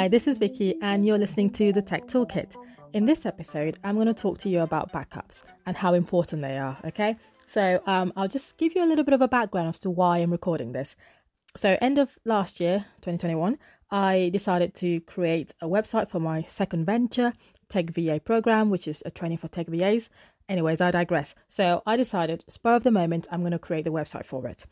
Hi, this is Vicky, and you're listening to the Tech Toolkit. In this episode, I'm going to talk to you about backups and how important they are, okay? So, um, I'll just give you a little bit of a background as to why I'm recording this. So, end of last year, 2021, I decided to create a website for my second venture, Tech VA program, which is a training for tech VAs. Anyways, I digress. So, I decided, spur of the moment, I'm going to create the website for it.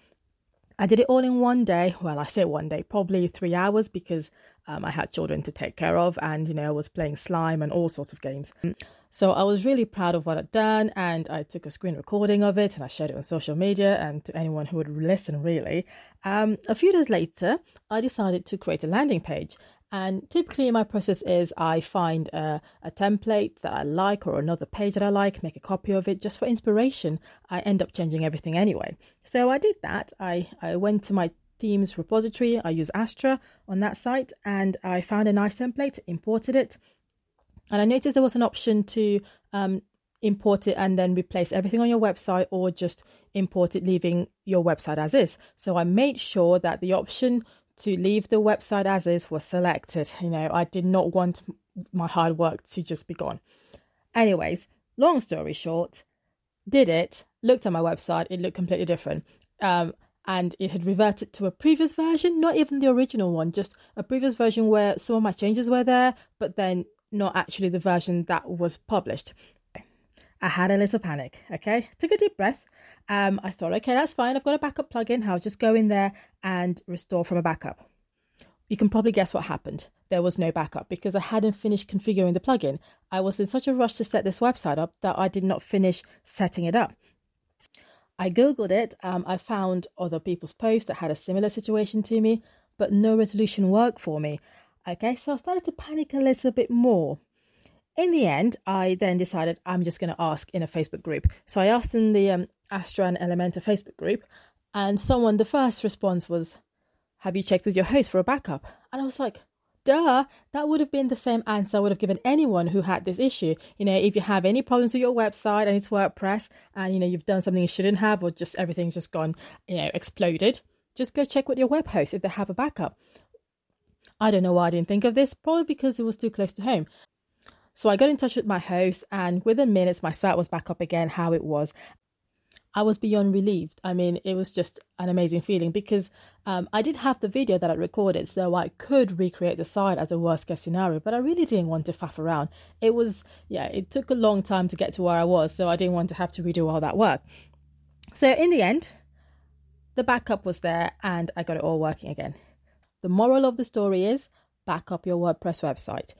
I did it all in one day. Well, I say one day, probably three hours because um, I had children to take care of and, you know, I was playing slime and all sorts of games. So I was really proud of what I'd done and I took a screen recording of it and I shared it on social media and to anyone who would listen, really. Um, a few days later, I decided to create a landing page and typically, my process is I find a, a, template that I like or another page that I like, make a copy of it just for inspiration. I end up changing everything anyway. So I did that. I, I went to my themes repository, I use Astra on that site, and I found a nice template, imported it. And I noticed there was an option to um, import it and then replace everything on your website or just import it leaving your website as is. So I made sure that the option to leave the website as is was selected. You know, I did not want my hard work to just be gone. Anyways, long story short, did it, looked at my website, it looked completely different. Um, and it had reverted to a previous version, not even the original one, just a previous version where some of my changes were there, but then not actually the version that was published. I had a little panic, okay? Took a deep breath um, I thought, okay, that's fine. I've got a backup plugin. I'll just go in there and restore from a backup. You can probably guess what happened. There was no backup because I hadn't finished configuring the plugin. I was in such a rush to set this website up that I did not finish setting it up. I googled it. Um, I found other people's posts that had a similar situation to me, but no resolution worked for me. Okay, so I started to panic a little bit more. In the end, I then decided I'm just going to ask in a Facebook group. So I asked in the um, Astra and Elementor Facebook group, and someone, the first response was, Have you checked with your host for a backup? And I was like, Duh, that would have been the same answer I would have given anyone who had this issue. You know, if you have any problems with your website and it's WordPress and, you know, you've done something you shouldn't have or just everything's just gone, you know, exploded, just go check with your web host if they have a backup. I don't know why I didn't think of this, probably because it was too close to home. So I got in touch with my host, and within minutes, my site was back up again how it was. I was beyond relieved. I mean, it was just an amazing feeling because um, I did have the video that I recorded, so I could recreate the site as a worst case scenario, but I really didn't want to faff around. It was, yeah, it took a long time to get to where I was, so I didn't want to have to redo all that work. So in the end, the backup was there and I got it all working again. The moral of the story is back up your WordPress website.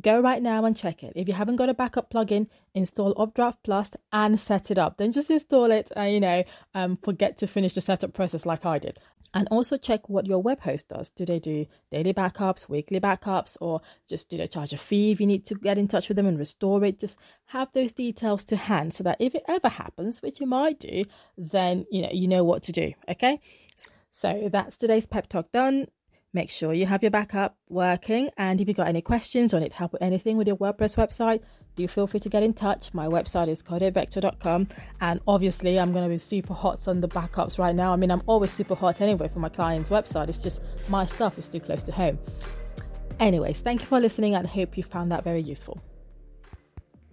Go right now and check it. If you haven't got a backup plugin, install Updraft Plus and set it up. Then just install it and, you know, um, forget to finish the setup process like I did. And also check what your web host does. Do they do daily backups, weekly backups, or just do they charge a fee if you need to get in touch with them and restore it? Just have those details to hand so that if it ever happens, which you might do, then, you know, you know what to do. Okay. So that's today's pep talk done. Make sure you have your backup working. And if you've got any questions or need help with anything with your WordPress website, do feel free to get in touch. My website is codevector.com. And obviously, I'm going to be super hot on the backups right now. I mean, I'm always super hot anyway for my client's website. It's just my stuff is too close to home. Anyways, thank you for listening and hope you found that very useful.